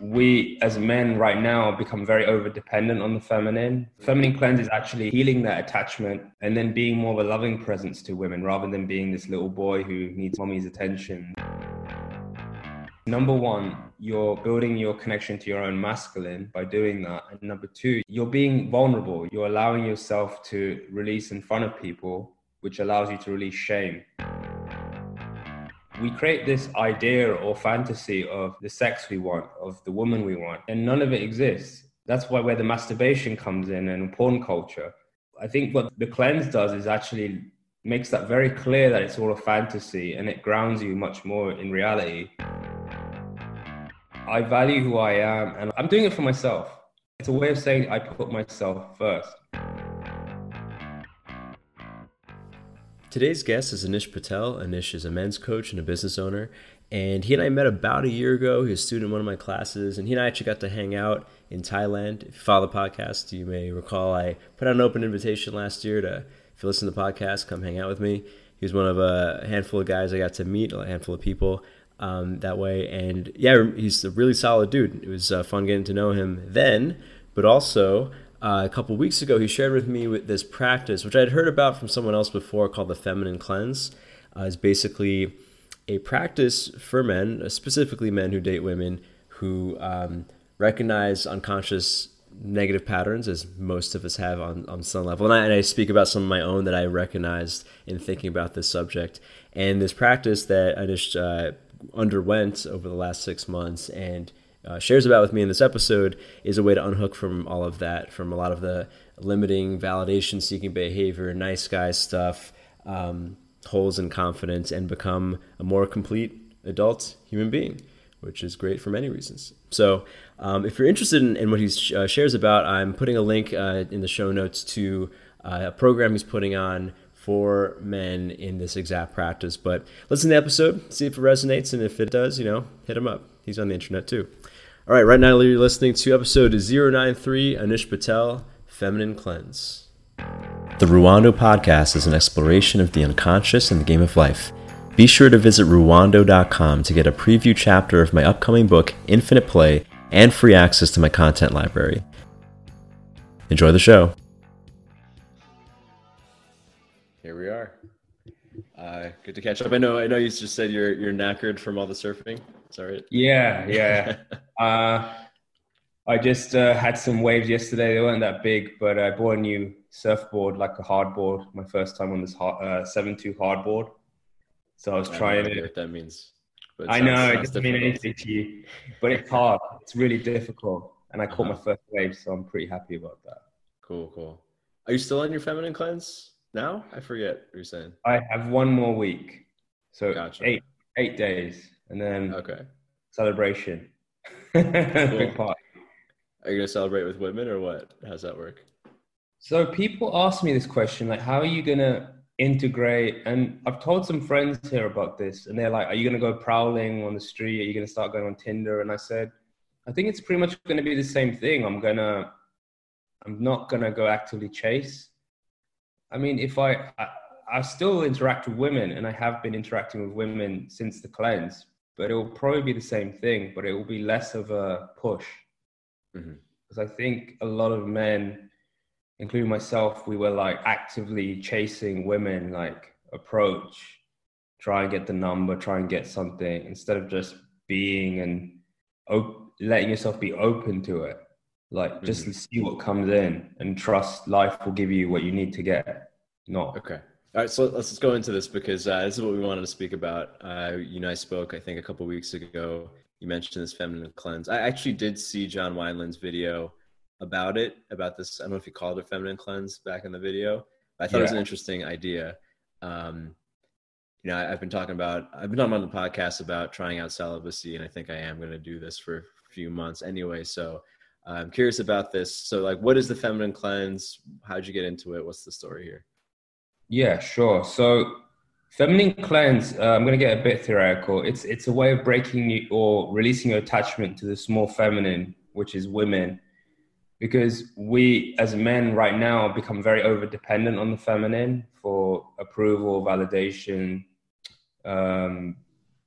we as men right now become very over dependent on the feminine. Feminine cleanse is actually healing that attachment and then being more of a loving presence to women rather than being this little boy who needs mommy's attention. Number one, you're building your connection to your own masculine by doing that. And number two, you're being vulnerable. You're allowing yourself to release in front of people, which allows you to release shame we create this idea or fantasy of the sex we want, of the woman we want, and none of it exists. That's why where the masturbation comes in and porn culture. I think what the cleanse does is actually makes that very clear that it's all a fantasy and it grounds you much more in reality. I value who I am and I'm doing it for myself. It's a way of saying I put myself first. Today's guest is Anish Patel. Anish is a men's coach and a business owner. And he and I met about a year ago. He was a student in one of my classes, and he and I actually got to hang out in Thailand. If you follow the podcast, you may recall I put out an open invitation last year to, if you listen to the podcast, come hang out with me. He was one of a handful of guys I got to meet, a handful of people um, that way. And yeah, he's a really solid dude. It was uh, fun getting to know him then, but also uh, a couple weeks ago, he shared with me with this practice, which I'd heard about from someone else before, called the feminine cleanse. Uh, is basically a practice for men, uh, specifically men who date women, who um, recognize unconscious negative patterns, as most of us have on, on some level. And I, and I speak about some of my own that I recognized in thinking about this subject. And this practice that I just uh, underwent over the last six months and uh, shares about with me in this episode is a way to unhook from all of that, from a lot of the limiting, validation seeking behavior, nice guy stuff, um, holes in confidence, and become a more complete adult human being, which is great for many reasons. So, um, if you're interested in, in what he uh, shares about, I'm putting a link uh, in the show notes to uh, a program he's putting on for men in this exact practice. But listen to the episode, see if it resonates, and if it does, you know, hit him up. He's on the internet too. All right, right now you're listening to episode 093 Anish Patel, Feminine Cleanse. The Ruwando podcast is an exploration of the unconscious and the game of life. Be sure to visit ruwando.com to get a preview chapter of my upcoming book, Infinite Play, and free access to my content library. Enjoy the show. Here we are. Uh, good to catch up. I know. I know you just said you're you're knackered from all the surfing. Sorry. Yeah, yeah. uh, I just uh, had some waves yesterday. They weren't that big, but I bought a new surfboard, like a hardboard. My first time on this hard, uh, hardboard. So I was I trying it. What that means? I know it doesn't mean anything to you, but it's hard. it's really difficult, and I caught uh-huh. my first wave, so I'm pretty happy about that. Cool, cool. Are you still on your feminine cleanse now? I forget what you're saying. I have one more week, so gotcha. eight eight days and then okay celebration. cool. Are you gonna celebrate with women or what? How's that work? So people ask me this question, like, how are you gonna integrate? And I've told some friends here about this, and they're like, "Are you gonna go prowling on the street? Are you gonna start going on Tinder?" And I said, I think it's pretty much gonna be the same thing. I'm gonna, I'm not gonna go actively chase. I mean, if I, I I still interact with women, and I have been interacting with women since the cleanse but it will probably be the same thing, but it will be less of a push. Because mm-hmm. I think a lot of men, including myself, we were like actively chasing women, like approach, try and get the number, try and get something, instead of just being and op- letting yourself be open to it. Like mm-hmm. just see what comes in and trust life will give you what you need to get. Not okay. All right, so let's, let's go into this because uh, this is what we wanted to speak about. Uh, you know, I spoke, I think, a couple weeks ago. You mentioned this feminine cleanse. I actually did see John Wineland's video about it, about this. I don't know if you called it a feminine cleanse back in the video. I thought yeah. it was an interesting idea. Um, you know, I, have been talking about, I've been on the podcast about trying out celibacy, and I think I am going to do this for a few months anyway. So I'm curious about this. So, like, what is the feminine cleanse? How'd you get into it? What's the story here? Yeah, sure. So feminine cleanse, uh, I'm going to get a bit theoretical. It's it's a way of breaking or releasing your attachment to the small feminine, which is women, because we as men right now become very over dependent on the feminine for approval, validation, um,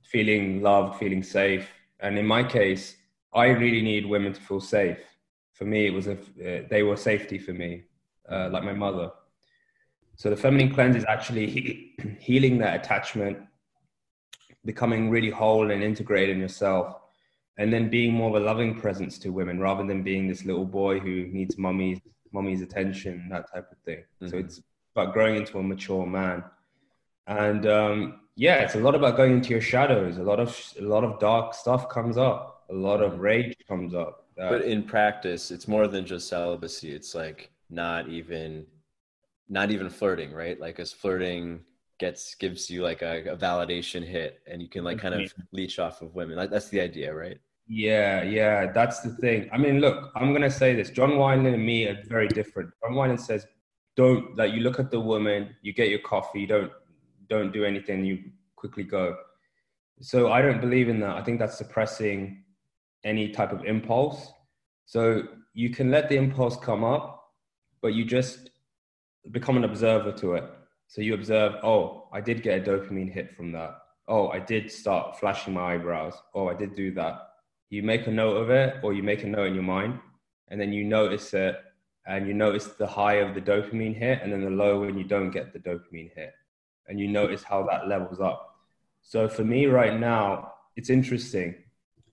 feeling loved, feeling safe. And in my case, I really need women to feel safe. For me, it was a uh, they were safety for me, uh, like my mother. So the feminine cleanse is actually he- healing that attachment, becoming really whole and integrated in yourself, and then being more of a loving presence to women rather than being this little boy who needs mommy's mommy's attention, that type of thing. Mm-hmm. So it's about growing into a mature man, and um, yeah, it's a lot about going into your shadows. A lot of a lot of dark stuff comes up. A lot of rage comes up. but in practice, it's more than just celibacy. It's like not even not even flirting, right? Like as flirting gets gives you like a, a validation hit, and you can like kind of mm-hmm. leech off of women. Like that's the idea, right? Yeah, yeah, that's the thing. I mean, look, I'm gonna say this. John Wineland and me are very different. John Wineland says, "Don't like you look at the woman, you get your coffee, don't don't do anything, you quickly go." So I don't believe in that. I think that's suppressing any type of impulse. So you can let the impulse come up, but you just become an observer to it. So you observe, oh, I did get a dopamine hit from that. Oh, I did start flashing my eyebrows. Oh, I did do that. You make a note of it, or you make a note in your mind, and then you notice it, and you notice the high of the dopamine hit, and then the low when you don't get the dopamine hit, and you notice how that levels up. So for me right now, it's interesting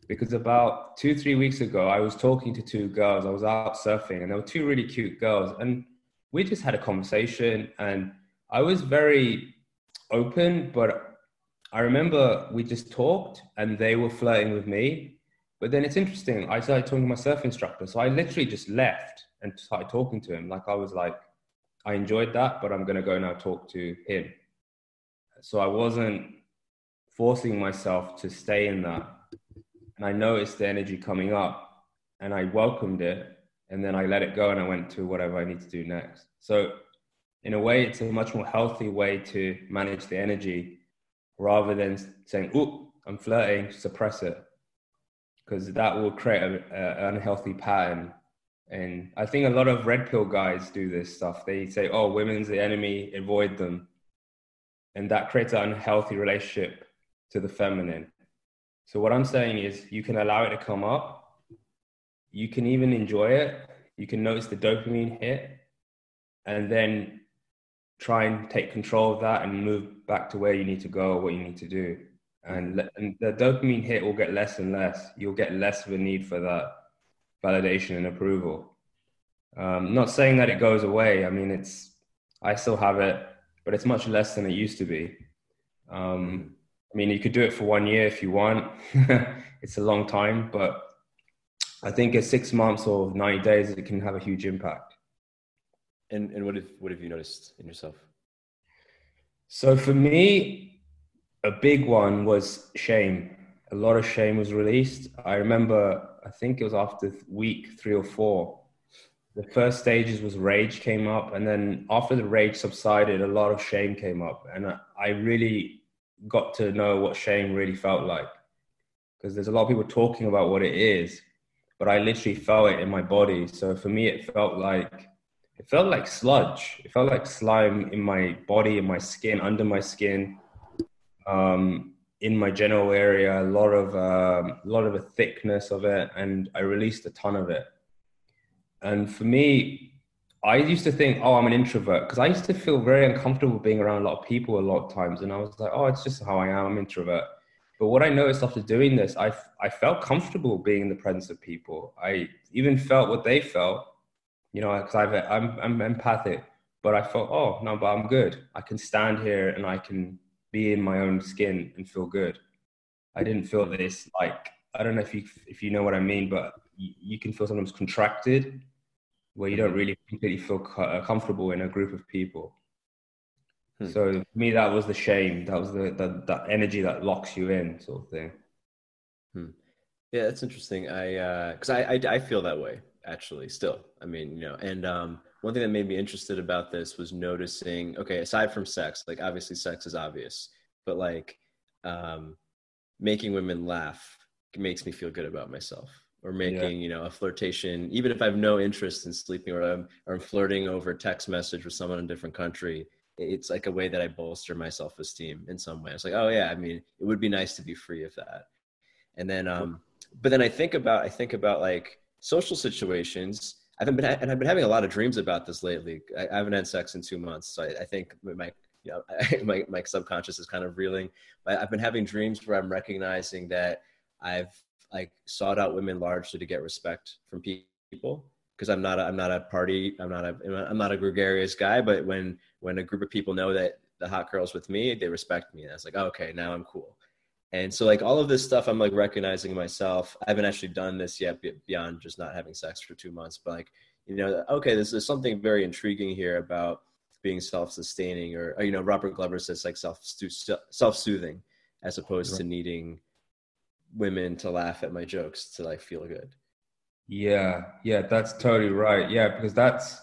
because about two, three weeks ago, I was talking to two girls. I was out surfing, and there were two really cute girls, and we just had a conversation and I was very open, but I remember we just talked and they were flirting with me. But then it's interesting. I started talking to my surf instructor. So I literally just left and started talking to him. Like I was like, I enjoyed that, but I'm going to go now talk to him. So I wasn't forcing myself to stay in that. And I noticed the energy coming up and I welcomed it and then I let it go and I went to whatever I need to do next. So, in a way, it's a much more healthy way to manage the energy rather than saying, "Oh, I'm flirting," suppress it, because that will create an unhealthy pattern. And I think a lot of red pill guys do this stuff. They say, "Oh, women's the enemy, avoid them," and that creates an unhealthy relationship to the feminine. So what I'm saying is, you can allow it to come up you can even enjoy it. You can notice the dopamine hit and then try and take control of that and move back to where you need to go or what you need to do. And, and the dopamine hit will get less and less. You'll get less of a need for that validation and approval. Um, not saying that it goes away. I mean, it's I still have it, but it's much less than it used to be. Um, I mean, you could do it for one year if you want. it's a long time, but I think at six months or 90 days, it can have a huge impact. And, and what, have, what have you noticed in yourself? So for me, a big one was shame. A lot of shame was released. I remember, I think it was after week three or four. The first stages was rage came up, and then after the rage subsided, a lot of shame came up, and I, I really got to know what shame really felt like. Because there's a lot of people talking about what it is, but I literally felt it in my body. So for me, it felt like it felt like sludge. It felt like slime in my body, in my skin, under my skin, um, in my general area. A lot of um, a lot of a thickness of it, and I released a ton of it. And for me, I used to think, oh, I'm an introvert because I used to feel very uncomfortable being around a lot of people a lot of times, and I was like, oh, it's just how I am. I'm introvert. But what I noticed after doing this, I, I felt comfortable being in the presence of people. I even felt what they felt, you know, because I'm, I'm empathic, but I felt, oh, no, but I'm good. I can stand here and I can be in my own skin and feel good. I didn't feel this like, I don't know if you, if you know what I mean, but you, you can feel sometimes contracted where you don't really completely feel uh, comfortable in a group of people. Hmm. So for me, that was the shame. That was the, the that energy that locks you in, sort of thing. Hmm. Yeah, that's interesting. I because uh, I, I I feel that way actually still. I mean, you know, and um, one thing that made me interested about this was noticing. Okay, aside from sex, like obviously sex is obvious, but like um, making women laugh makes me feel good about myself or making yeah. you know a flirtation even if i have no interest in sleeping or I'm, or I'm flirting over text message with someone in a different country it's like a way that I bolster my self esteem in some way. It's like, oh yeah, I mean, it would be nice to be free of that. And then, um, but then I think about I think about like social situations. I've been and I've been having a lot of dreams about this lately. I, I haven't had sex in two months, so I, I think my you know my my subconscious is kind of reeling. But I've been having dreams where I'm recognizing that I've like sought out women largely to get respect from people because I'm not a, I'm not a party I'm not a I'm not a gregarious guy. But when when a group of people know that the hot girl's with me, they respect me. And I was like, oh, okay, now I'm cool. And so like all of this stuff, I'm like recognizing myself. I haven't actually done this yet beyond just not having sex for two months, but like you know, okay, this is something very intriguing here about being self-sustaining, or, or you know, Robert Glover says like self self-soothing, as opposed right. to needing women to laugh at my jokes to like feel good. Yeah, yeah, that's totally right. Yeah, because that's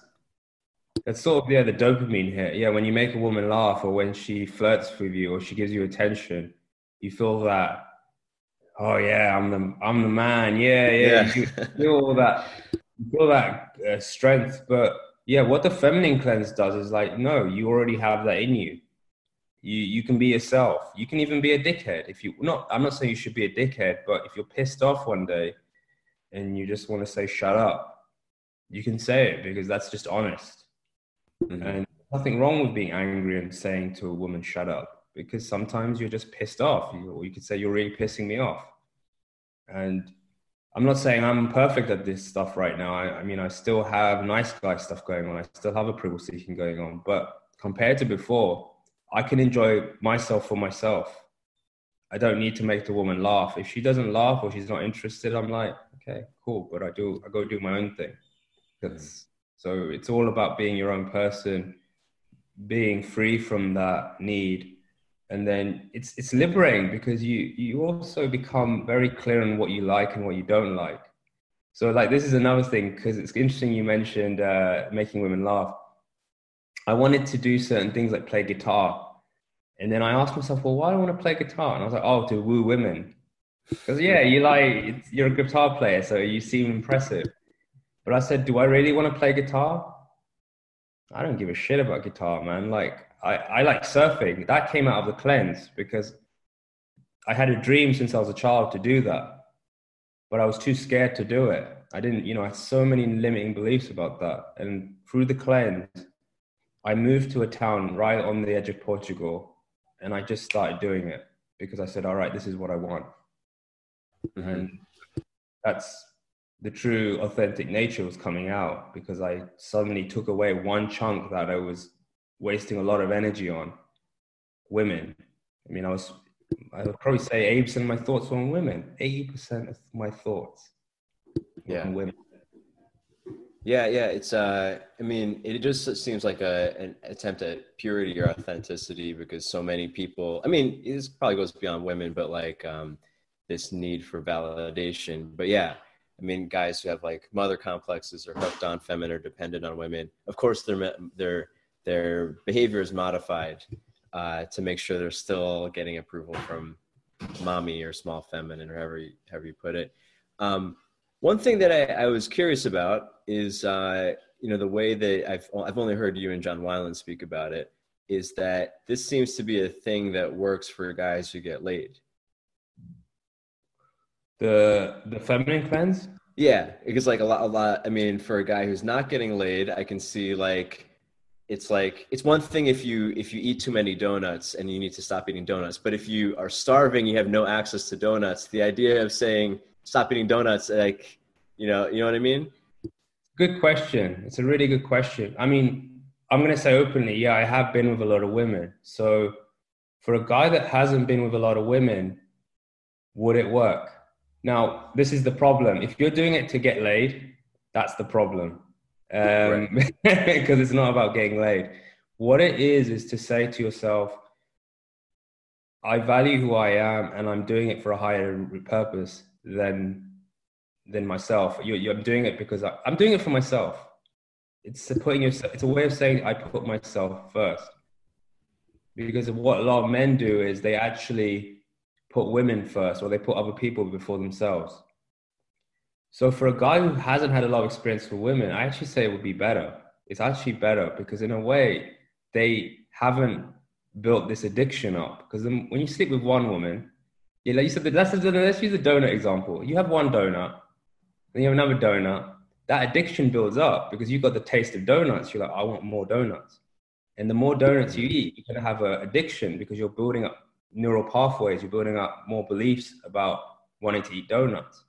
that's sort of yeah the dopamine hit. Yeah, when you make a woman laugh, or when she flirts with you, or she gives you attention, you feel that. Oh yeah, I'm the I'm the man. Yeah, yeah. yeah. You feel that you feel that uh, strength, but yeah, what the feminine cleanse does is like, no, you already have that in you. You you can be yourself. You can even be a dickhead if you not. I'm not saying you should be a dickhead, but if you're pissed off one day and you just want to say shut up, you can say it because that's just honest. Mm-hmm. And nothing wrong with being angry and saying to a woman shut up because sometimes you're just pissed off. You, or you could say you're really pissing me off. And I'm not saying I'm perfect at this stuff right now. I, I mean, I still have nice guy stuff going on. I still have approval seeking going on. But compared to before, I can enjoy myself for myself. I don't need to make the woman laugh. If she doesn't laugh or she's not interested, I'm like, okay, cool. But I do, I go do my own thing. That's, so it's all about being your own person, being free from that need. And then it's, it's liberating because you, you also become very clear on what you like and what you don't like. So like, this is another thing, because it's interesting you mentioned uh, making women laugh. I wanted to do certain things like play guitar and then I asked myself, well, why do I want to play guitar? And I was like, oh, to woo women. Because yeah, you like you're a guitar player, so you seem impressive. But I said, do I really want to play guitar? I don't give a shit about guitar, man. Like I, I like surfing. That came out of the cleanse because I had a dream since I was a child to do that, but I was too scared to do it. I didn't, you know, I had so many limiting beliefs about that. And through the cleanse, I moved to a town right on the edge of Portugal and I just started doing it because I said, all right, this is what I want. Mm-hmm. And that's the true authentic nature was coming out because I suddenly took away one chunk that I was wasting a lot of energy on women. I mean, I was, I would probably say 80% of my thoughts were on women, 80% of my thoughts yeah. on women. Yeah, yeah. It's uh I mean, it just seems like a an attempt at purity or authenticity because so many people I mean, this probably goes beyond women, but like um this need for validation. But yeah, I mean, guys who have like mother complexes or hooked on feminine or dependent on women. Of course, their their their behavior is modified uh, to make sure they're still getting approval from mommy or small feminine or however you, however you put it. Um, one thing that I, I was curious about is, uh, you know, the way that I've I've only heard you and John Wineland speak about it is that this seems to be a thing that works for guys who get laid. The the feminine cleanse. Yeah, because like a lot, a lot. I mean, for a guy who's not getting laid, I can see like it's like it's one thing if you if you eat too many donuts and you need to stop eating donuts, but if you are starving, you have no access to donuts. The idea of saying stop eating donuts like you know you know what i mean good question it's a really good question i mean i'm going to say openly yeah i have been with a lot of women so for a guy that hasn't been with a lot of women would it work now this is the problem if you're doing it to get laid that's the problem um, because right. it's not about getting laid what it is is to say to yourself i value who i am and i'm doing it for a higher purpose than than myself. You, you, I'm doing it because I, I'm doing it for myself. It's putting yourself. It's a way of saying I put myself first. Because of what a lot of men do is they actually put women first, or they put other people before themselves. So for a guy who hasn't had a lot of experience with women, I actually say it would be better. It's actually better because in a way they haven't built this addiction up. Because when you sleep with one woman, Yeah, like you said, that's let's use a donut example. You have one donut, then you have another donut. That addiction builds up because you've got the taste of donuts. You're like, I want more donuts. And the more donuts you eat, you're to have an addiction because you're building up neural pathways. You're building up more beliefs about wanting to eat donuts.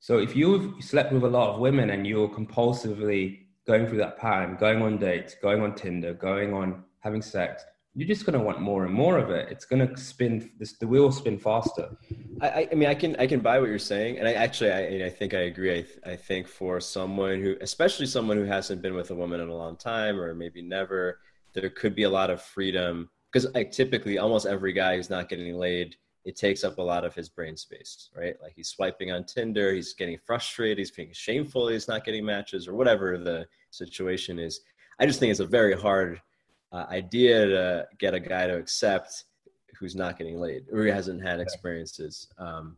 So if you've slept with a lot of women and you're compulsively going through that pattern, going on dates, going on Tinder, going on having sex, you're just going to want more and more of it. It's going to spin. This, the wheel will spin faster. I, I mean, I can I can buy what you're saying, and I actually I, I think I agree. I, I think for someone who, especially someone who hasn't been with a woman in a long time, or maybe never, there could be a lot of freedom because like typically almost every guy who's not getting laid, it takes up a lot of his brain space, right? Like he's swiping on Tinder, he's getting frustrated, he's being shameful, he's not getting matches, or whatever the situation is. I just think it's a very hard uh, idea to get a guy to accept who's not getting laid or who hasn't had experiences. Um,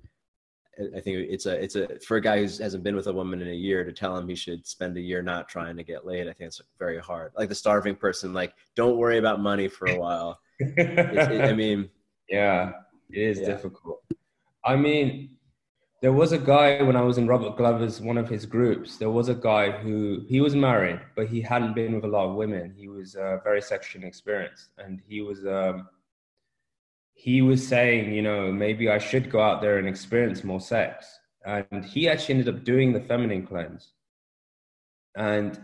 I think it's a it's a for a guy who hasn't been with a woman in a year to tell him he should spend a year not trying to get laid. I think it's very hard. Like the starving person, like don't worry about money for a while. It, I mean, yeah, it is yeah. difficult. I mean, there was a guy when I was in Robert Glover's one of his groups. There was a guy who he was married, but he hadn't been with a lot of women. He was uh, very sexually experienced, and he was um, he was saying, you know, maybe I should go out there and experience more sex. And he actually ended up doing the feminine cleanse. And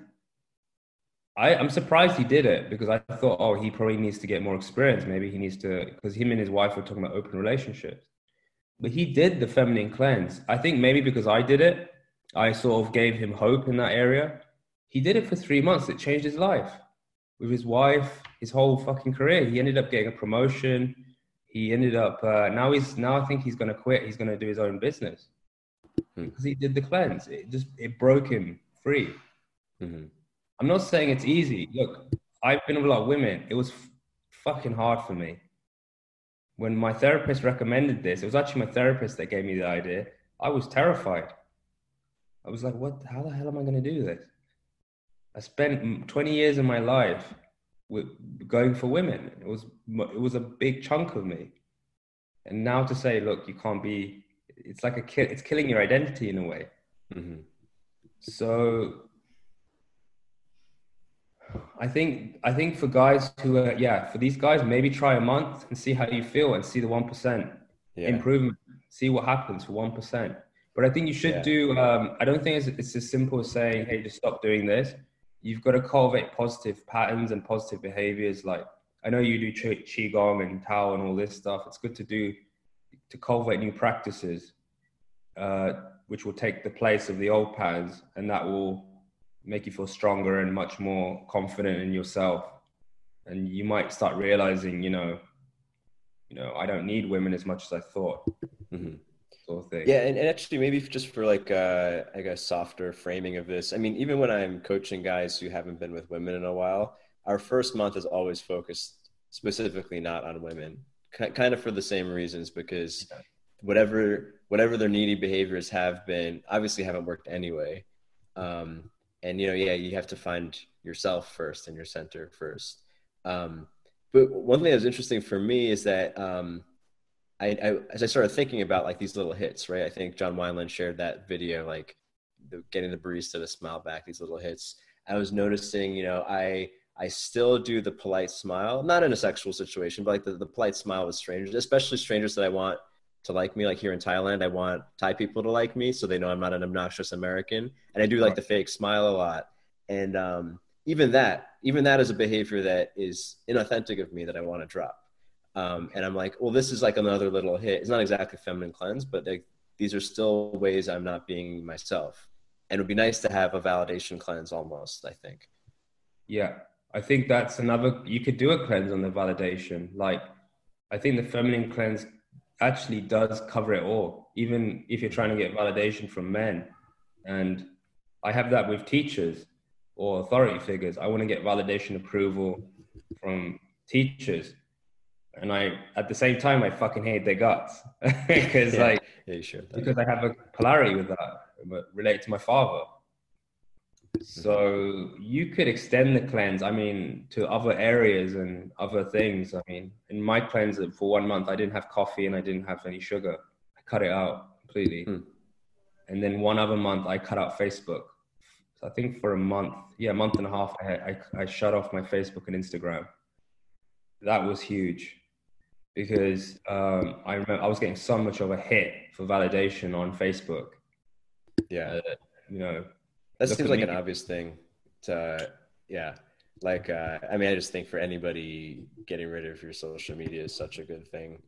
I, I'm surprised he did it because I thought, oh, he probably needs to get more experience. Maybe he needs to, because him and his wife were talking about open relationships but he did the feminine cleanse. I think maybe because I did it, I sort of gave him hope in that area. He did it for three months. It changed his life with his wife, his whole fucking career. He ended up getting a promotion. He ended up uh, now he's now I think he's going to quit. He's going to do his own business mm-hmm. because he did the cleanse. It just it broke him free. Mm-hmm. I'm not saying it's easy. Look, I've been with a lot of women. It was f- fucking hard for me when my therapist recommended this, it was actually my therapist that gave me the idea. I was terrified. I was like, what, how the hell am I going to do this? I spent 20 years of my life with going for women. It was, it was a big chunk of me. And now to say, look, you can't be, it's like a kill, it's killing your identity in a way. Mm-hmm. So I think I think for guys who are yeah for these guys maybe try a month and see how you feel and see the one percent yeah. improvement see what happens for one percent but I think you should yeah. do um, I don't think it's, it's as simple as saying hey just stop doing this you've got to cultivate positive patterns and positive behaviors like I know you do qigong and Tao and all this stuff it's good to do to cultivate new practices uh, which will take the place of the old patterns and that will make you feel stronger and much more confident in yourself and you might start realizing you know you know i don't need women as much as i thought mm-hmm. sort of thing. yeah and, and actually maybe just for like uh like a softer framing of this i mean even when i'm coaching guys who haven't been with women in a while our first month is always focused specifically not on women kind of for the same reasons because whatever whatever their needy behaviors have been obviously haven't worked anyway um, and you know yeah you have to find yourself first and your center first. Um, but one thing that was interesting for me is that um, I, I, as i started thinking about like these little hits right? I think john wineland shared that video like the, getting the barista to smile back these little hits. I was noticing you know i i still do the polite smile not in a sexual situation but like the, the polite smile with strangers especially strangers that i want to like me. Like here in Thailand, I want Thai people to like me so they know I'm not an obnoxious American. And I do like the fake smile a lot. And um, even that, even that is a behavior that is inauthentic of me that I want to drop. Um, and I'm like, well, this is like another little hit. It's not exactly feminine cleanse, but they, these are still ways I'm not being myself. And it would be nice to have a validation cleanse almost, I think. Yeah. I think that's another, you could do a cleanse on the validation. Like, I think the feminine cleanse actually does cover it all, even if you're trying to get validation from men. And I have that with teachers or authority figures. I want to get validation approval from teachers. And I, at the same time, I fucking hate their guts because, yeah. like, yeah, sure. because I have a polarity with that, but relate to my father. So you could extend the cleanse, I mean, to other areas and other things. I mean, in my cleanse for one month, I didn't have coffee and I didn't have any sugar. I cut it out completely. Hmm. And then one other month, I cut out Facebook. So I think for a month, yeah, a month and a half, I, I, I shut off my Facebook and Instagram. That was huge because um, I remember I was getting so much of a hit for validation on Facebook. Yeah. Uh, you know, that seems like an obvious thing to, yeah. Like, uh, I mean, I just think for anybody getting rid of your social media is such a good thing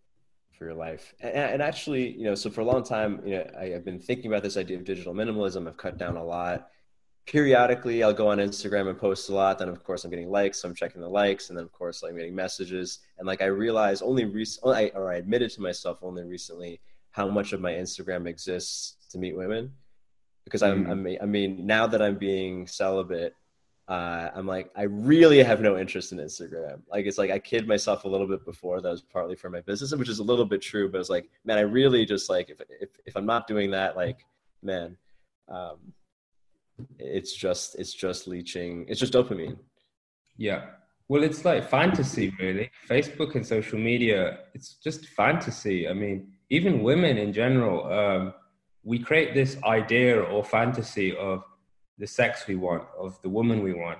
for your life. And, and actually, you know, so for a long time, you know, I, have been thinking about this idea of digital minimalism. I've cut down a lot. Periodically, I'll go on Instagram and post a lot. Then, of course, I'm getting likes. So I'm checking the likes, and then, of course, like, I'm getting messages. And like, I realized only recently, or I admitted to myself only recently, how much of my Instagram exists to meet women because I'm, mm. i mean, now that I'm being celibate, uh, I'm like, I really have no interest in Instagram. Like, it's like I kid myself a little bit before that was partly for my business, which is a little bit true. But it's like, man, I really just like if if if I'm not doing that, like, man, um, it's just it's just leeching. It's just dopamine. Yeah. Well, it's like fantasy, really. Facebook and social media, it's just fantasy. I mean, even women in general. Um, we create this idea or fantasy of the sex we want, of the woman we want,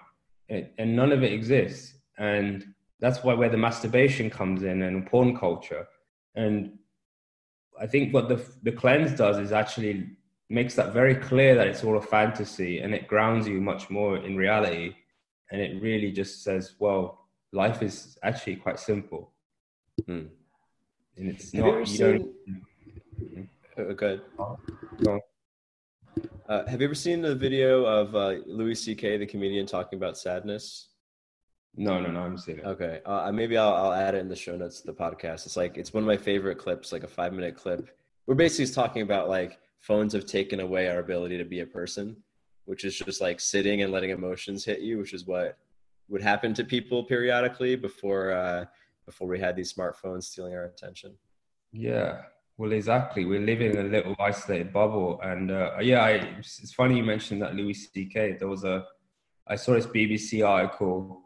and, and none of it exists. And that's why where the masturbation comes in and porn culture. And I think what the the cleanse does is actually makes that very clear that it's all a fantasy and it grounds you much more in reality. And it really just says, well, life is actually quite simple. Hmm. And it's Have not, you, you don't. Hmm? Uh, good. Uh, have you ever seen the video of uh, Louis C.K., the comedian, talking about sadness? No, no, no, I haven't seen it. Okay, uh, maybe I'll, I'll add it in the show notes to the podcast. It's like it's one of my favorite clips, like a five minute clip. We're basically talking about like phones have taken away our ability to be a person, which is just like sitting and letting emotions hit you, which is what would happen to people periodically before uh, before we had these smartphones stealing our attention. Yeah, well, exactly. We're living in a little isolated bubble, and uh, yeah, I, it's funny you mentioned that Louis C.K. There was a, I saw this BBC article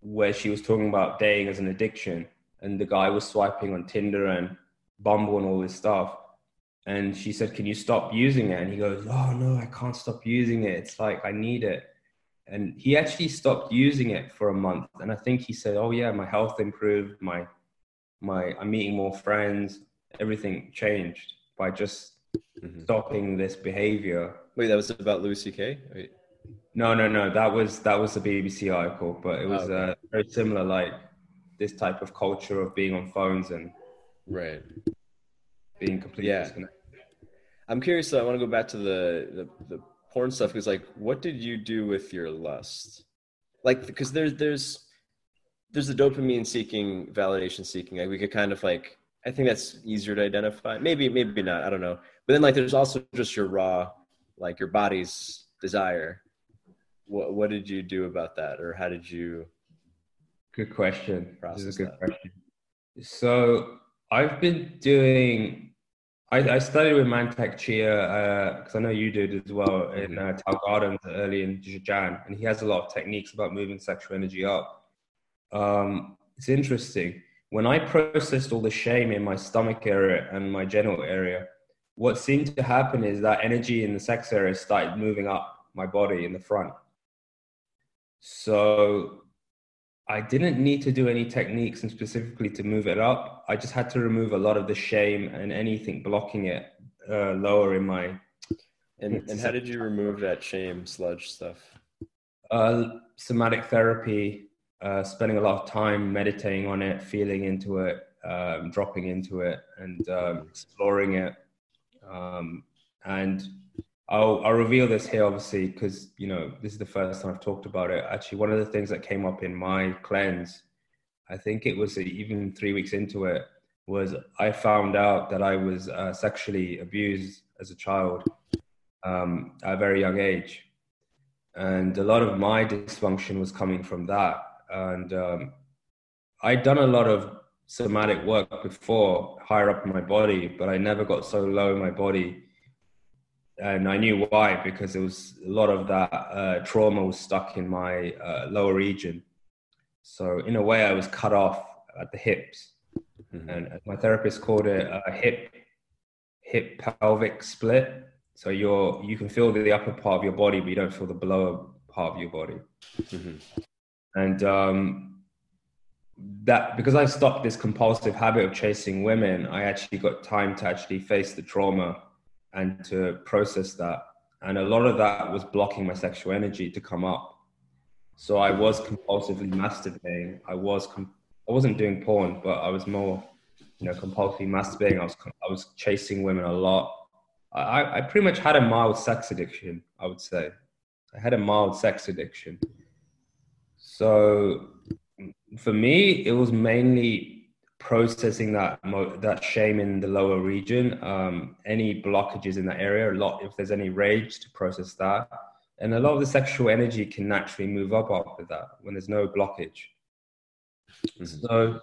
where she was talking about dating as an addiction, and the guy was swiping on Tinder and Bumble and all this stuff, and she said, "Can you stop using it?" And he goes, "Oh no, I can't stop using it. It's like I need it." And he actually stopped using it for a month, and I think he said, "Oh yeah, my health improved. My, my, I'm meeting more friends." Everything changed by just mm-hmm. stopping this behavior. Wait, that was about Louis C.K. Wait. No, no, no. That was that was a BBC article, but it was oh, okay. uh, very similar, like this type of culture of being on phones and right being completely yeah. disconnected. I'm curious. Though, I want to go back to the, the the porn stuff because, like, what did you do with your lust? Like, because there's there's there's the dopamine seeking, validation seeking. Like, we could kind of like I think that's easier to identify. Maybe, maybe not. I don't know. But then, like, there's also just your raw, like your body's desire. What What did you do about that, or how did you? Good question. This is a good that? question. So I've been doing. I, I studied with Mantak Chia because uh, I know you did as well in mm-hmm. uh, Tao Gardens early in Jan, and he has a lot of techniques about moving sexual energy up. Um, it's interesting when I processed all the shame in my stomach area and my genital area, what seemed to happen is that energy in the sex area started moving up my body in the front. So I didn't need to do any techniques and specifically to move it up. I just had to remove a lot of the shame and anything blocking it uh, lower in my. And, and how did you remove that shame sludge stuff? Uh, somatic therapy, uh, spending a lot of time meditating on it, feeling into it, um, dropping into it, and um, exploring it. Um, and I'll, I'll reveal this here, obviously, because you know this is the first time I've talked about it. Actually, one of the things that came up in my cleanse, I think it was even three weeks into it, was I found out that I was uh, sexually abused as a child um, at a very young age, and a lot of my dysfunction was coming from that and um, I'd done a lot of somatic work before higher up in my body, but I never got so low in my body and I knew why because there was a lot of that uh, trauma was stuck in my uh, lower region. So in a way, I was cut off at the hips, mm-hmm. and my therapist called it a hip hip pelvic split. So you're you can feel the upper part of your body, but you don't feel the lower part of your body. Mm-hmm. And um, that because I stopped this compulsive habit of chasing women, I actually got time to actually face the trauma and to process that. And a lot of that was blocking my sexual energy to come up. So I was compulsively masturbating. I was com- I wasn't doing porn, but I was more, you know, compulsively masturbating. I was I was chasing women a lot. I, I pretty much had a mild sex addiction. I would say I had a mild sex addiction. So for me, it was mainly processing that that shame in the lower region um, any blockages in that area a lot if there's any rage to process that. And a lot of the sexual energy can naturally move up after that when there's no blockage. Mm-hmm. so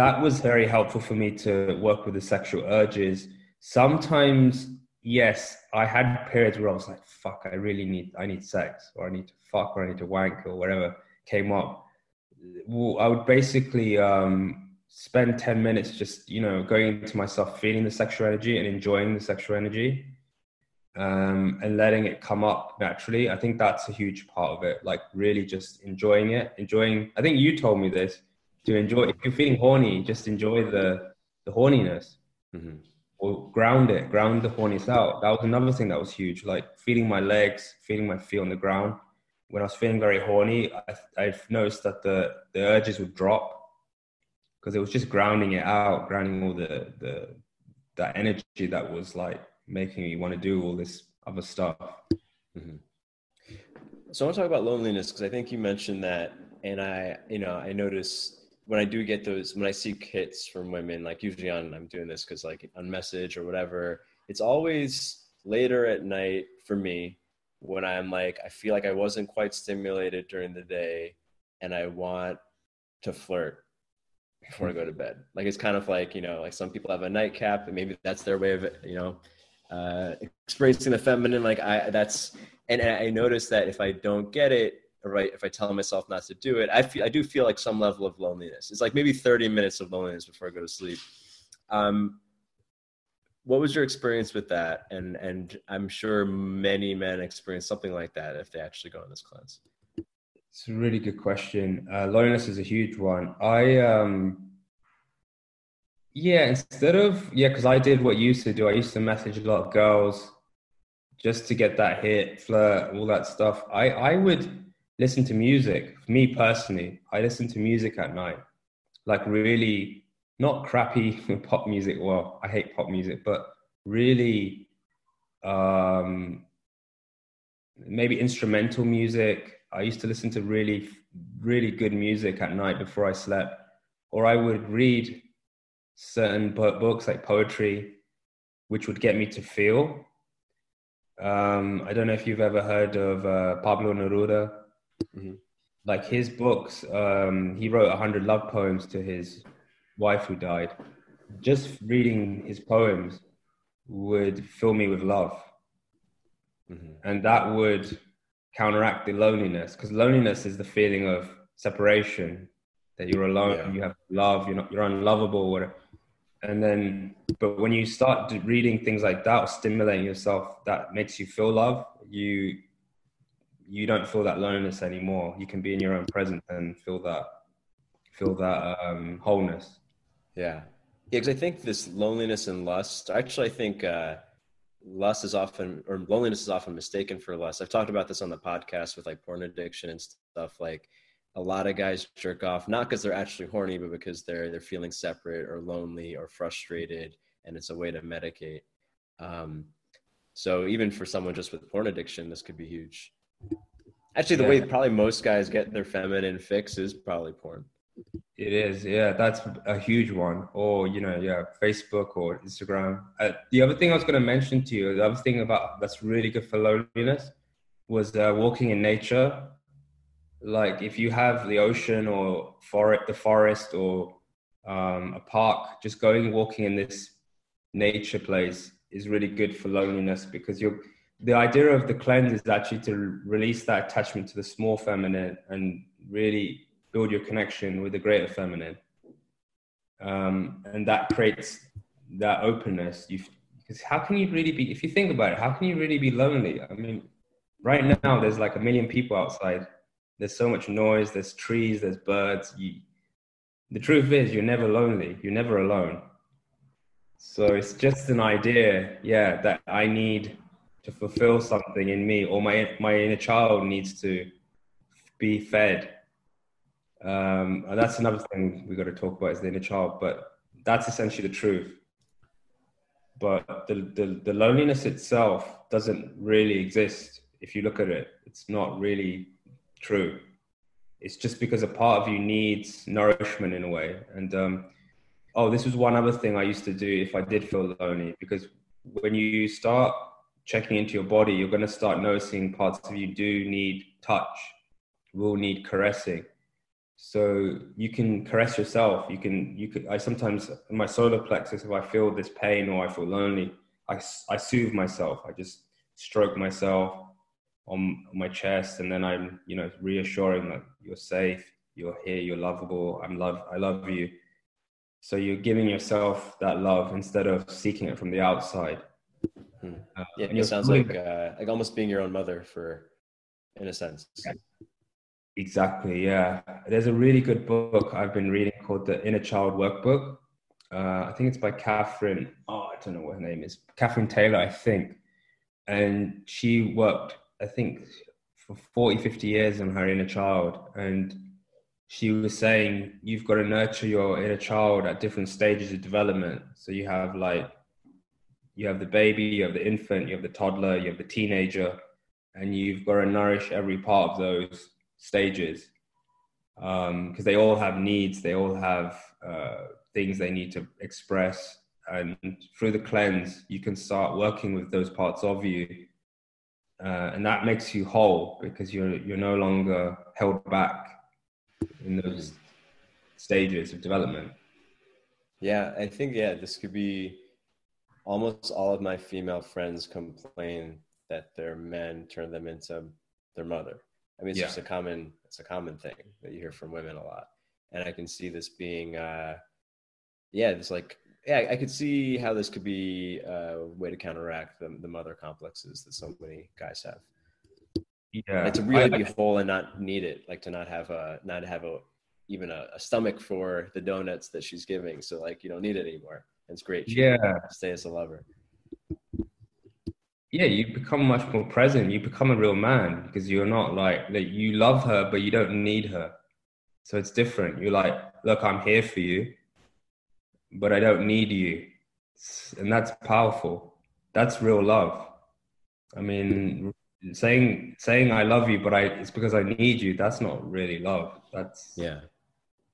that was very helpful for me to work with the sexual urges. Sometimes yes i had periods where i was like fuck i really need i need sex or i need to fuck or i need to wank or whatever came up i would basically um, spend 10 minutes just you know going into myself feeling the sexual energy and enjoying the sexual energy um, and letting it come up naturally. I think that's a huge part of it like really just enjoying it enjoying i think you told me this to enjoy if you're feeling horny just enjoy the the horniness. Mm-hmm. or ground it ground the horniness out. That was another thing that was huge like feeling my legs feeling my feet on the ground when i was feeling very horny I, i've noticed that the the urges would drop because it was just grounding it out, grounding all the the that energy that was like making me want to do all this other stuff. Mm-hmm. So I want to talk about loneliness because I think you mentioned that, and I, you know, I notice when I do get those, when I see hits from women, like usually on, I'm doing this because like on message or whatever, it's always later at night for me when I'm like, I feel like I wasn't quite stimulated during the day and I want to flirt before I go to bed. Like it's kind of like you know, like some people have a nightcap, and maybe that's their way of you know uh, experiencing the feminine. Like I, that's and, and I notice that if I don't get it right, if I tell myself not to do it, I feel I do feel like some level of loneliness. It's like maybe thirty minutes of loneliness before I go to sleep. Um, what was your experience with that? And and I'm sure many men experience something like that if they actually go on this cleanse. It's a really good question. Uh, loneliness is a huge one. I um, yeah, instead of yeah, because I did what you used to do. I used to message a lot of girls just to get that hit, flirt, all that stuff. I I would listen to music. For me personally, I listen to music at night, like really not crappy pop music. Well, I hate pop music, but really um, maybe instrumental music I used to listen to really, really good music at night before I slept, or I would read certain books like poetry, which would get me to feel. Um, I don't know if you've ever heard of uh, Pablo Neruda. Mm-hmm. Like his books, um, he wrote a hundred love poems to his wife who died. Just reading his poems would fill me with love, mm-hmm. and that would counteract the loneliness because loneliness is the feeling of separation that you're alone yeah. you have love you're not you're unlovable and then but when you start reading things like that or stimulating yourself that makes you feel love you you don't feel that loneliness anymore you can be in your own presence and feel that feel that um, wholeness yeah yeah because i think this loneliness and lust actually i think uh lust is often or loneliness is often mistaken for lust. I've talked about this on the podcast with like porn addiction and stuff. Like a lot of guys jerk off not because they're actually horny, but because they're they're feeling separate or lonely or frustrated, and it's a way to medicate. Um, so even for someone just with porn addiction, this could be huge. Actually, the yeah. way probably most guys get their feminine fix is probably porn. It is, yeah. That's a huge one. Or you know, yeah, Facebook or Instagram. Uh, the other thing I was going to mention to you, the other thing about that's really good for loneliness, was uh, walking in nature. Like if you have the ocean or forest, the forest or um, a park, just going walking in this nature place is really good for loneliness because you're the idea of the cleanse is actually to release that attachment to the small feminine and really build your connection with the greater feminine. Um, and that creates that openness. Because how can you really be if you think about it, how can you really be lonely? I mean, right now there's like a million people outside. There's so much noise, there's trees, there's birds. You, the truth is you're never lonely, you're never alone. So it's just an idea, yeah, that I need to fulfill something in me, or my my inner child needs to be fed. Um, and that's another thing we got to talk about is the inner child, but that's essentially the truth. But the, the, the loneliness itself doesn't really exist if you look at it. It's not really true. It's just because a part of you needs nourishment in a way. And um, oh, this was one other thing I used to do if I did feel lonely, because when you start checking into your body, you're going to start noticing parts of you do need touch, will need caressing. So you can caress yourself. You can, you could, I sometimes, in my solar plexus, if I feel this pain or I feel lonely, I, I soothe myself. I just stroke myself on, on my chest and then I'm, you know, reassuring that you're safe, you're here, you're lovable, I'm love, I love you. So you're giving yourself that love instead of seeking it from the outside. Hmm. Uh, yeah, it sounds like uh, like almost being your own mother for, in a sense. Exactly. Yeah, there's a really good book I've been reading called The Inner Child Workbook. Uh, I think it's by Cathryn. Oh, I don't know what her name is. Cathryn Taylor, I think. And she worked, I think, for 40, 50 years on her inner child. And she was saying you've got to nurture your inner child at different stages of development. So you have like you have the baby, you have the infant, you have the toddler, you have the teenager, and you've got to nourish every part of those stages because um, they all have needs, they all have uh, things they need to express. And through the cleanse, you can start working with those parts of you. Uh, and that makes you whole because you're, you're no longer held back in those stages of development. Yeah, I think, yeah, this could be almost all of my female friends complain that their men turn them into their mother. I mean, it's yeah. just a common it's a common thing that you hear from women a lot, and I can see this being, uh, yeah, it's like yeah, I could see how this could be a way to counteract the the mother complexes that so many guys have. Yeah, and to really I, be whole and not need it, like to not have a not have a even a, a stomach for the donuts that she's giving. So like you don't need it anymore. It's great. She yeah. Stay as a lover. Yeah, you become much more present. You become a real man because you're not like that. You love her, but you don't need her. So it's different. You're like, look, I'm here for you, but I don't need you, and that's powerful. That's real love. I mean, saying saying I love you, but I it's because I need you. That's not really love. That's yeah.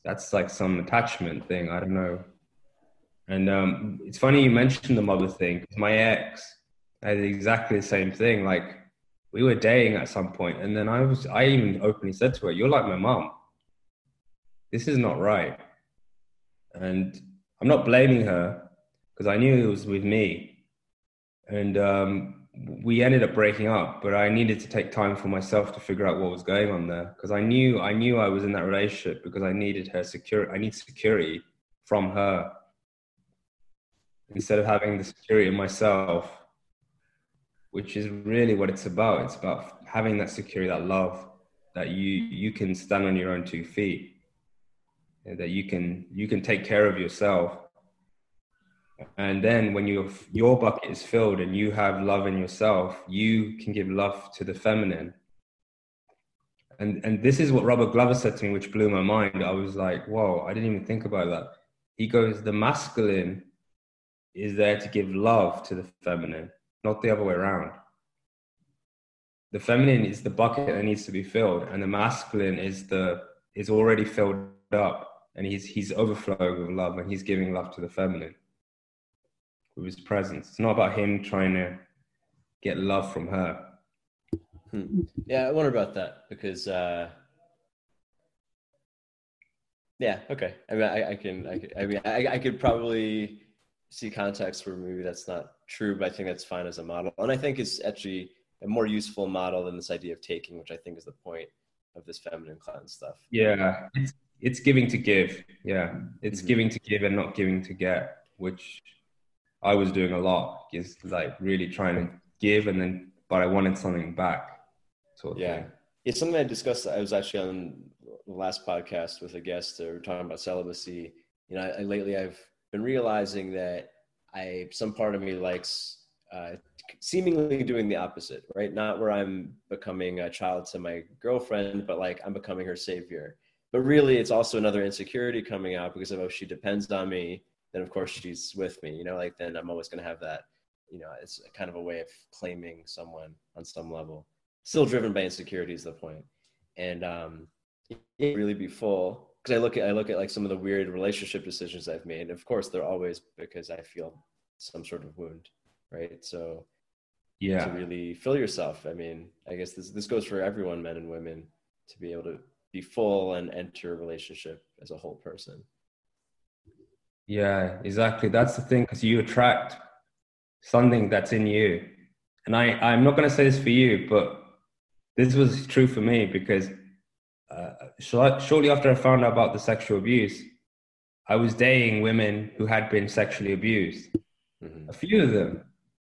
That's like some attachment thing. I don't know. And um, it's funny you mentioned the mother thing. My ex had exactly the same thing. Like we were dating at some point, and then I was I even openly said to her, "You're like my mom. This is not right." And I'm not blaming her because I knew it was with me, and um, we ended up breaking up. But I needed to take time for myself to figure out what was going on there because I knew I knew I was in that relationship because I needed her security. I need security from her instead of having the security in myself, which is really what it's about. It's about having that security, that love, that you you can stand on your own two feet, that you can you can take care of yourself. And then when your your bucket is filled and you have love in yourself, you can give love to the feminine. And and this is what Robert Glover said to me, which blew my mind. I was like, whoa, I didn't even think about that. He goes, the masculine is there to give love to the feminine, not the other way around. The feminine is the bucket that needs to be filled, and the masculine is the is already filled up, and he's he's overflowing with love, and he's giving love to the feminine with his presence. It's not about him trying to get love from her. Hmm. Yeah, I wonder about that because, uh, yeah, okay. I mean, I, I can, I, I mean, I, I could probably see contexts where maybe that's not true, but I think that's fine as a model. And I think it's actually a more useful model than this idea of taking, which I think is the point of this feminine cleanse stuff. Yeah, it's, it's giving to give. Yeah, it's mm-hmm. giving to give and not giving to get, which I was doing a lot. Is like really trying to give and then, but I wanted something back. Sort of yeah, thing. it's something I discussed. I was actually on the last podcast with a guest. we are talking about celibacy. You know, I, I, lately I've been realizing that I some part of me likes uh, seemingly doing the opposite, right? Not where I'm becoming a child to my girlfriend, but like I'm becoming her savior. But really, it's also another insecurity coming out because of oh, she depends on me. Then of course she's with me, you know. Like then I'm always going to have that. You know, it's kind of a way of claiming someone on some level. Still driven by insecurity is the point, and um, really be full because I look at I look at like some of the weird relationship decisions I've made. And of course, they're always because I feel some sort of wound, right? So yeah, to really fill yourself. I mean, I guess this this goes for everyone, men and women, to be able to be full and enter a relationship as a whole person. Yeah, exactly. That's the thing because you attract something that's in you. And I, I'm not going to say this for you, but this was true for me because uh, shortly after I found out about the sexual abuse, I was dating women who had been sexually abused, mm-hmm. a few of them.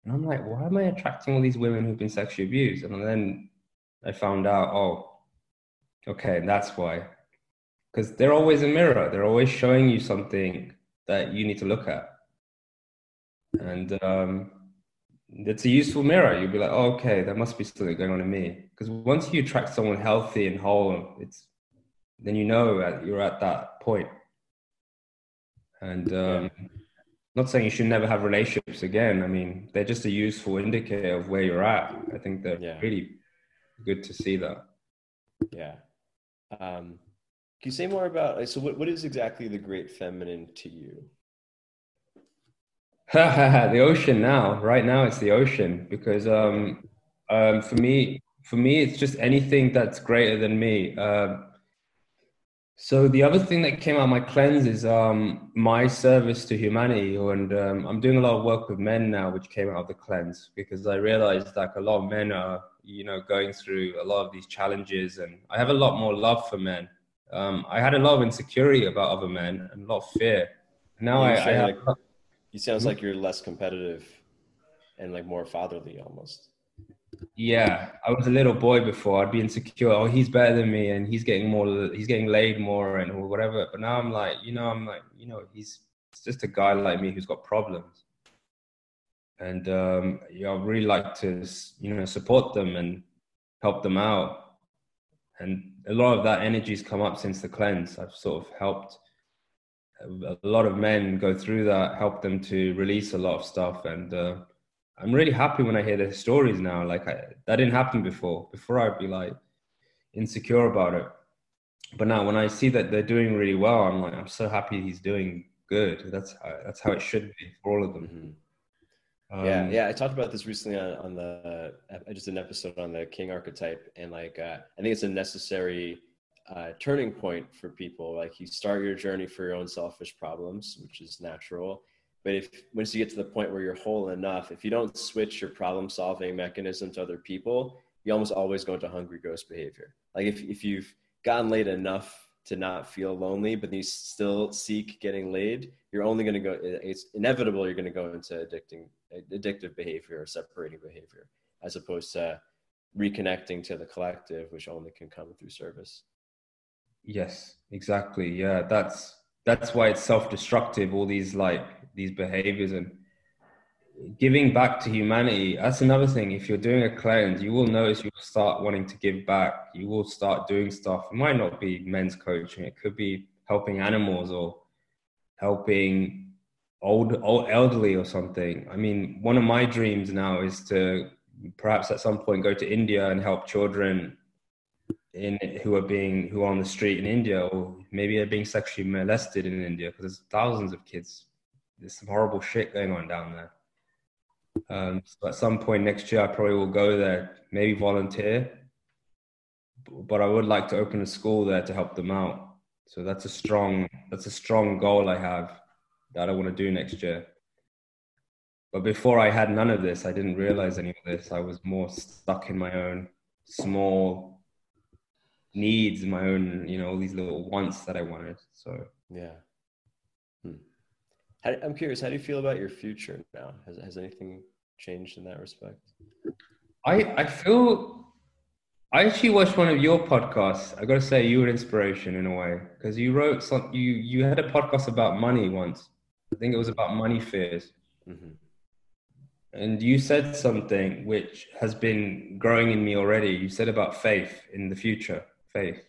And I'm like, why am I attracting all these women who've been sexually abused? And then I found out, oh, okay, that's why. Because they're always a mirror, they're always showing you something that you need to look at. And um, it's a useful mirror. You'll be like, oh, okay, there must be something going on in me. Because once you attract someone healthy and whole, it's then you know that you're at that point. And um, not saying you should never have relationships again. I mean, they're just a useful indicator of where you're at. I think they're yeah. really good to see that. Yeah. Um, can you say more about so what, what is exactly the great feminine to you? the ocean now. Right now, it's the ocean because um, um, for me, for me, it's just anything that's greater than me. Um, so the other thing that came out of my cleanse is um, my service to humanity, and um, I'm doing a lot of work with men now, which came out of the cleanse because I realized like a lot of men are, you know, going through a lot of these challenges, and I have a lot more love for men. Um, I had a lot of insecurity about other men and a lot of fear. Now I, I have, like, sounds like you're less competitive and like more fatherly almost. Yeah, I was a little boy before. I'd be insecure. Oh, he's better than me, and he's getting more. He's getting laid more, and or whatever. But now I'm like, you know, I'm like, you know, he's just a guy like me who's got problems, and um, yeah, I really like to, you know, support them and help them out. And a lot of that energy's come up since the cleanse. I've sort of helped a lot of men go through that, help them to release a lot of stuff. And uh, I'm really happy when I hear their stories now. Like I, that didn't happen before. Before I'd be like insecure about it. But now when I see that they're doing really well, I'm like, I'm so happy he's doing good. That's how, that's how it should be for all of them. Mm-hmm. Um, yeah, yeah. I talked about this recently on, on the. I just did an episode on the king archetype, and like uh, I think it's a necessary uh, turning point for people. Like you start your journey for your own selfish problems, which is natural. But if once you get to the point where you're whole enough, if you don't switch your problem solving mechanism to other people, you almost always go into hungry ghost behavior. Like if, if you've gotten laid enough to not feel lonely, but you still seek getting laid, you're only going to go, it's inevitable you're going to go into addicting, addictive behavior or separating behavior, as opposed to reconnecting to the collective, which only can come through service. Yes, exactly. Yeah, that's that's why it's self-destructive. All these like these behaviors and giving back to humanity. That's another thing. If you're doing a cleanse, you will notice you'll start wanting to give back. You will start doing stuff. It might not be men's coaching. It could be helping animals or helping old, old elderly or something. I mean, one of my dreams now is to perhaps at some point go to India and help children in who are being who are on the street in India or maybe are being sexually molested in India because there's thousands of kids. There's some horrible shit going on down there. Um, so at some point next year, I probably will go there, maybe volunteer. But I would like to open a school there to help them out. So that's a strong that's a strong goal I have that I want to do next year. But before I had none of this, I didn't realize any of this. I was more stuck in my own small needs, my own, you know, all these little wants that I wanted. So yeah. Hmm. How, I'm curious. How do you feel about your future now? Has has anything changed in that respect? I I feel I actually watched one of your podcasts. I got to say, you were inspiration in a way because you wrote some. You you had a podcast about money once. I think it was about money fears. Mm-hmm. And you said something which has been growing in me already. You said about faith in the future, faith.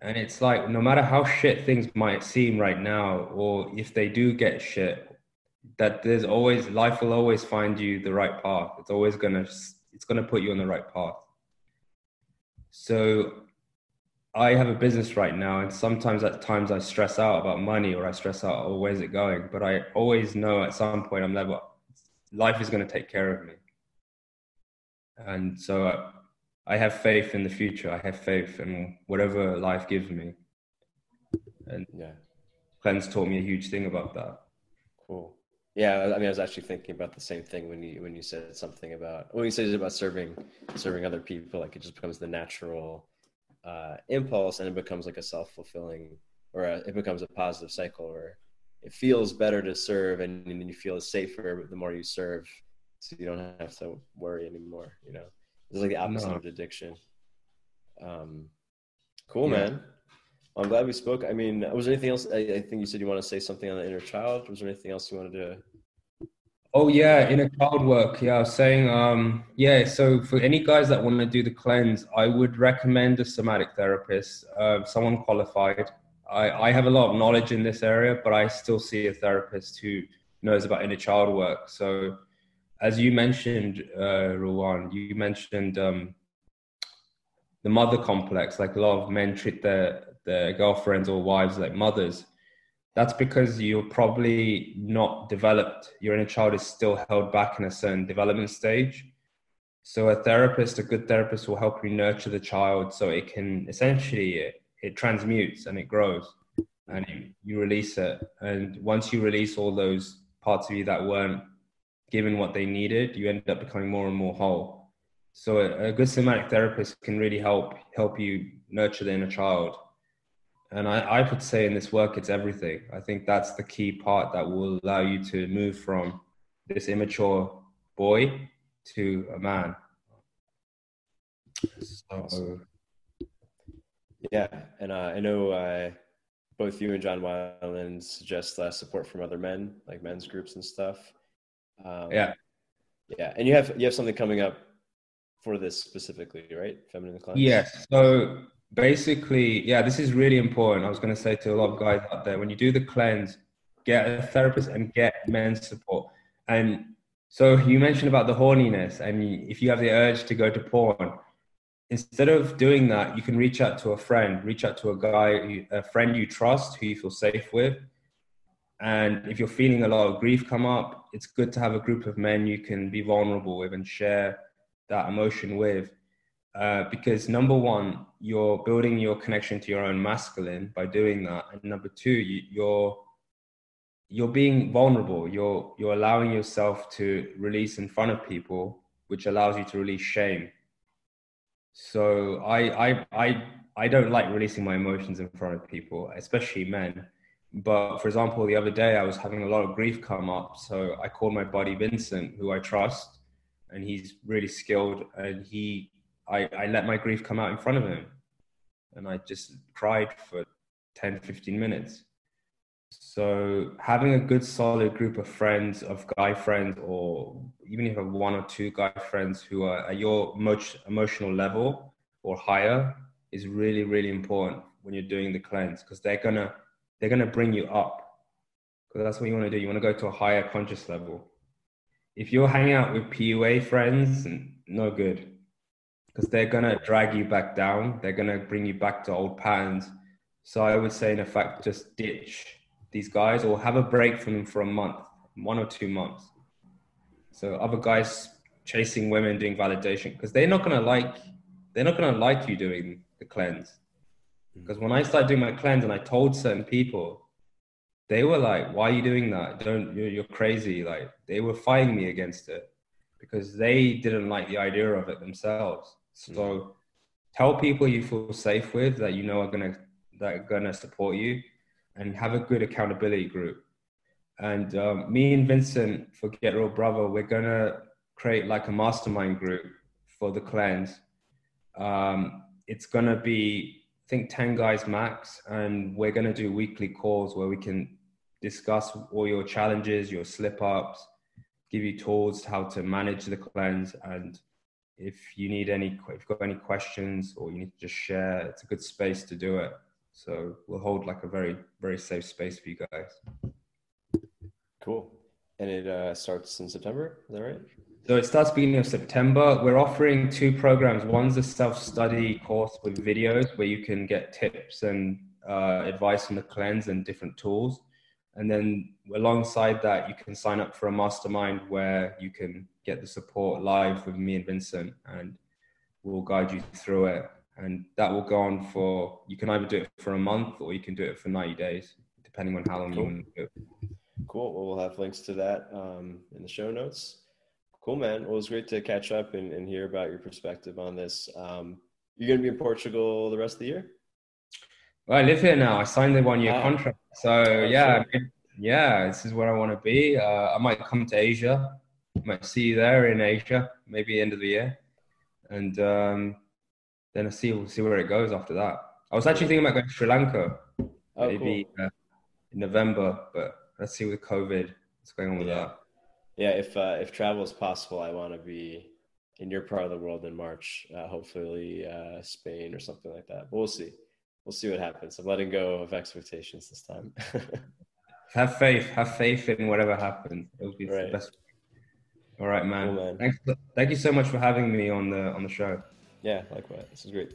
And it's like no matter how shit things might seem right now, or if they do get shit, that there's always life will always find you the right path. It's always gonna it's gonna put you on the right path. So I have a business right now, and sometimes at times I stress out about money or I stress out, oh, where's it going? But I always know at some point I'm level. Life is going to take care of me, and so I, have faith in the future. I have faith in whatever life gives me, and yeah, Cleanse taught me a huge thing about that. Cool. Yeah, I mean, I was actually thinking about the same thing when you when you said something about when you said about serving serving other people, like it just becomes the natural uh, impulse, and it becomes like a self fulfilling, or a, it becomes a positive cycle where it feels better to serve, and, and you feel safer the more you serve, so you don't have to worry anymore. You know, it's like the opposite no. of addiction. Um, cool, yeah. man. Well, I'm glad we spoke. I mean, was there anything else? I, I, think you said you want to say something on the inner child. Was there anything else you wanted to? Oh yeah, inner child work. Yeah, I was saying. Um, yeah, so for any guys that want to do the cleanse, I would recommend a somatic therapist, uh, someone qualified. I, I have a lot of knowledge in this area, but I still see a therapist who knows about inner child work. So, as you mentioned, uh, you mentioned um, the mother complex. Like a lot of men treat their their girlfriends or wives like mothers, that's because you're probably not developed. Your inner child is still held back in a certain development stage. So a therapist, a good therapist, will help you nurture the child so it can essentially it, it transmutes and it grows, and you release it. And once you release all those parts of you that weren't given what they needed, you end up becoming more and more whole. So a, a good somatic therapist can really help help you nurture the inner child and I, I would say in this work, it's everything. I think that's the key part that will allow you to move from this immature boy to a man. So, yeah, and uh, I know uh, both you and John Wineland suggest uh, support from other men, like men's groups and stuff. Um, yeah, yeah, and you have you have something coming up for this specifically, right? Feminine class. Yes. So basically, yeah, this is really important. I was going to say to a lot of guys out there when you do the cleanse, get a therapist and get men's support. And so you mentioned about the horniness, and if you have the urge to go to porn, instead of doing that, you can reach out to a friend, reach out to a guy, a friend you trust, who you feel safe with. And if you're feeling a lot of grief come up, it's good to have a group of men you can be vulnerable with and share that emotion with uh, because number one, you're building your connection to your own masculine by doing that, and number two, you, you're you're being vulnerable. You're you're allowing yourself to release in front of people, which allows you to release shame. So I I I I don't like releasing my emotions in front of people, especially men. But for example, the other day I was having a lot of grief come up, so I called my buddy Vincent, who I trust, and he's really skilled, and he I, I let my grief come out in front of him. And I just cried for 10, 15 minutes. So having a good solid group of friends, of guy friends, or even if you have one or two guy friends who are at your much emotional level or higher is really, really important when you're doing the cleanse because they're gonna they're gonna bring you up. Because that's what you want to do. You want to go to a higher conscious level. If you're hanging out with PUA friends, no good because they're gonna drag you back down. They're gonna bring you back to old patterns. So I would say, in effect, just ditch these guys or have a break from them for a month, one or two months. So other guys chasing women doing validation because they're not gonna like they're not gonna like you doing the cleanse. Because when I started doing my cleanse and I told certain people, they were like, "Why are you doing that? Don't you're, you're crazy!" Like they were fighting me against it because they didn't like the idea of it themselves. So mm. tell people you feel safe with that you know are gonna that are gonna support you, and have a good accountability group. And um, me and Vincent for Get Real Brother, we're gonna create like a mastermind group for the cleanse. Um, it's gonna be I think 10 guys max, and we're going to do weekly calls where we can discuss all your challenges, your slip ups, give you tools how to manage the cleanse. And if you need any, if you've got any questions or you need to just share, it's a good space to do it. So we'll hold like a very, very safe space for you guys. Cool. And it uh, starts in September, is that right? So it starts beginning of September. We're offering two programs. One's a self-study course with videos where you can get tips and uh, advice on the cleanse and different tools. And then alongside that, you can sign up for a mastermind where you can get the support live with me and Vincent, and we'll guide you through it. And that will go on for you can either do it for a month or you can do it for 90 days, depending on how long cool. you want to do it. Cool. Well, we'll have links to that um, in the show notes. Cool, man. Well, it was great to catch up and, and hear about your perspective on this. Um, you're going to be in Portugal the rest of the year? Well, I live here now. I signed the one year ah. contract. So, yeah, yeah, this is where I want to be. Uh, I might come to Asia. I might see you there in Asia, maybe end of the year. And um, then I'll see, we'll see where it goes after that. I was actually thinking about going to Sri Lanka oh, maybe cool. uh, in November, but let's see with COVID what's going on with yeah. that yeah, if uh, if travel is possible, I want to be in your part of the world in March. Uh, hopefully, uh, Spain or something like that. But we'll see. We'll see what happens. I'm letting go of expectations this time. have faith. Have faith in whatever happens. It'll be right. the best. All right, man. Cool, man. Thanks. Thank you so much for having me on the on the show. Yeah, likewise. This is great.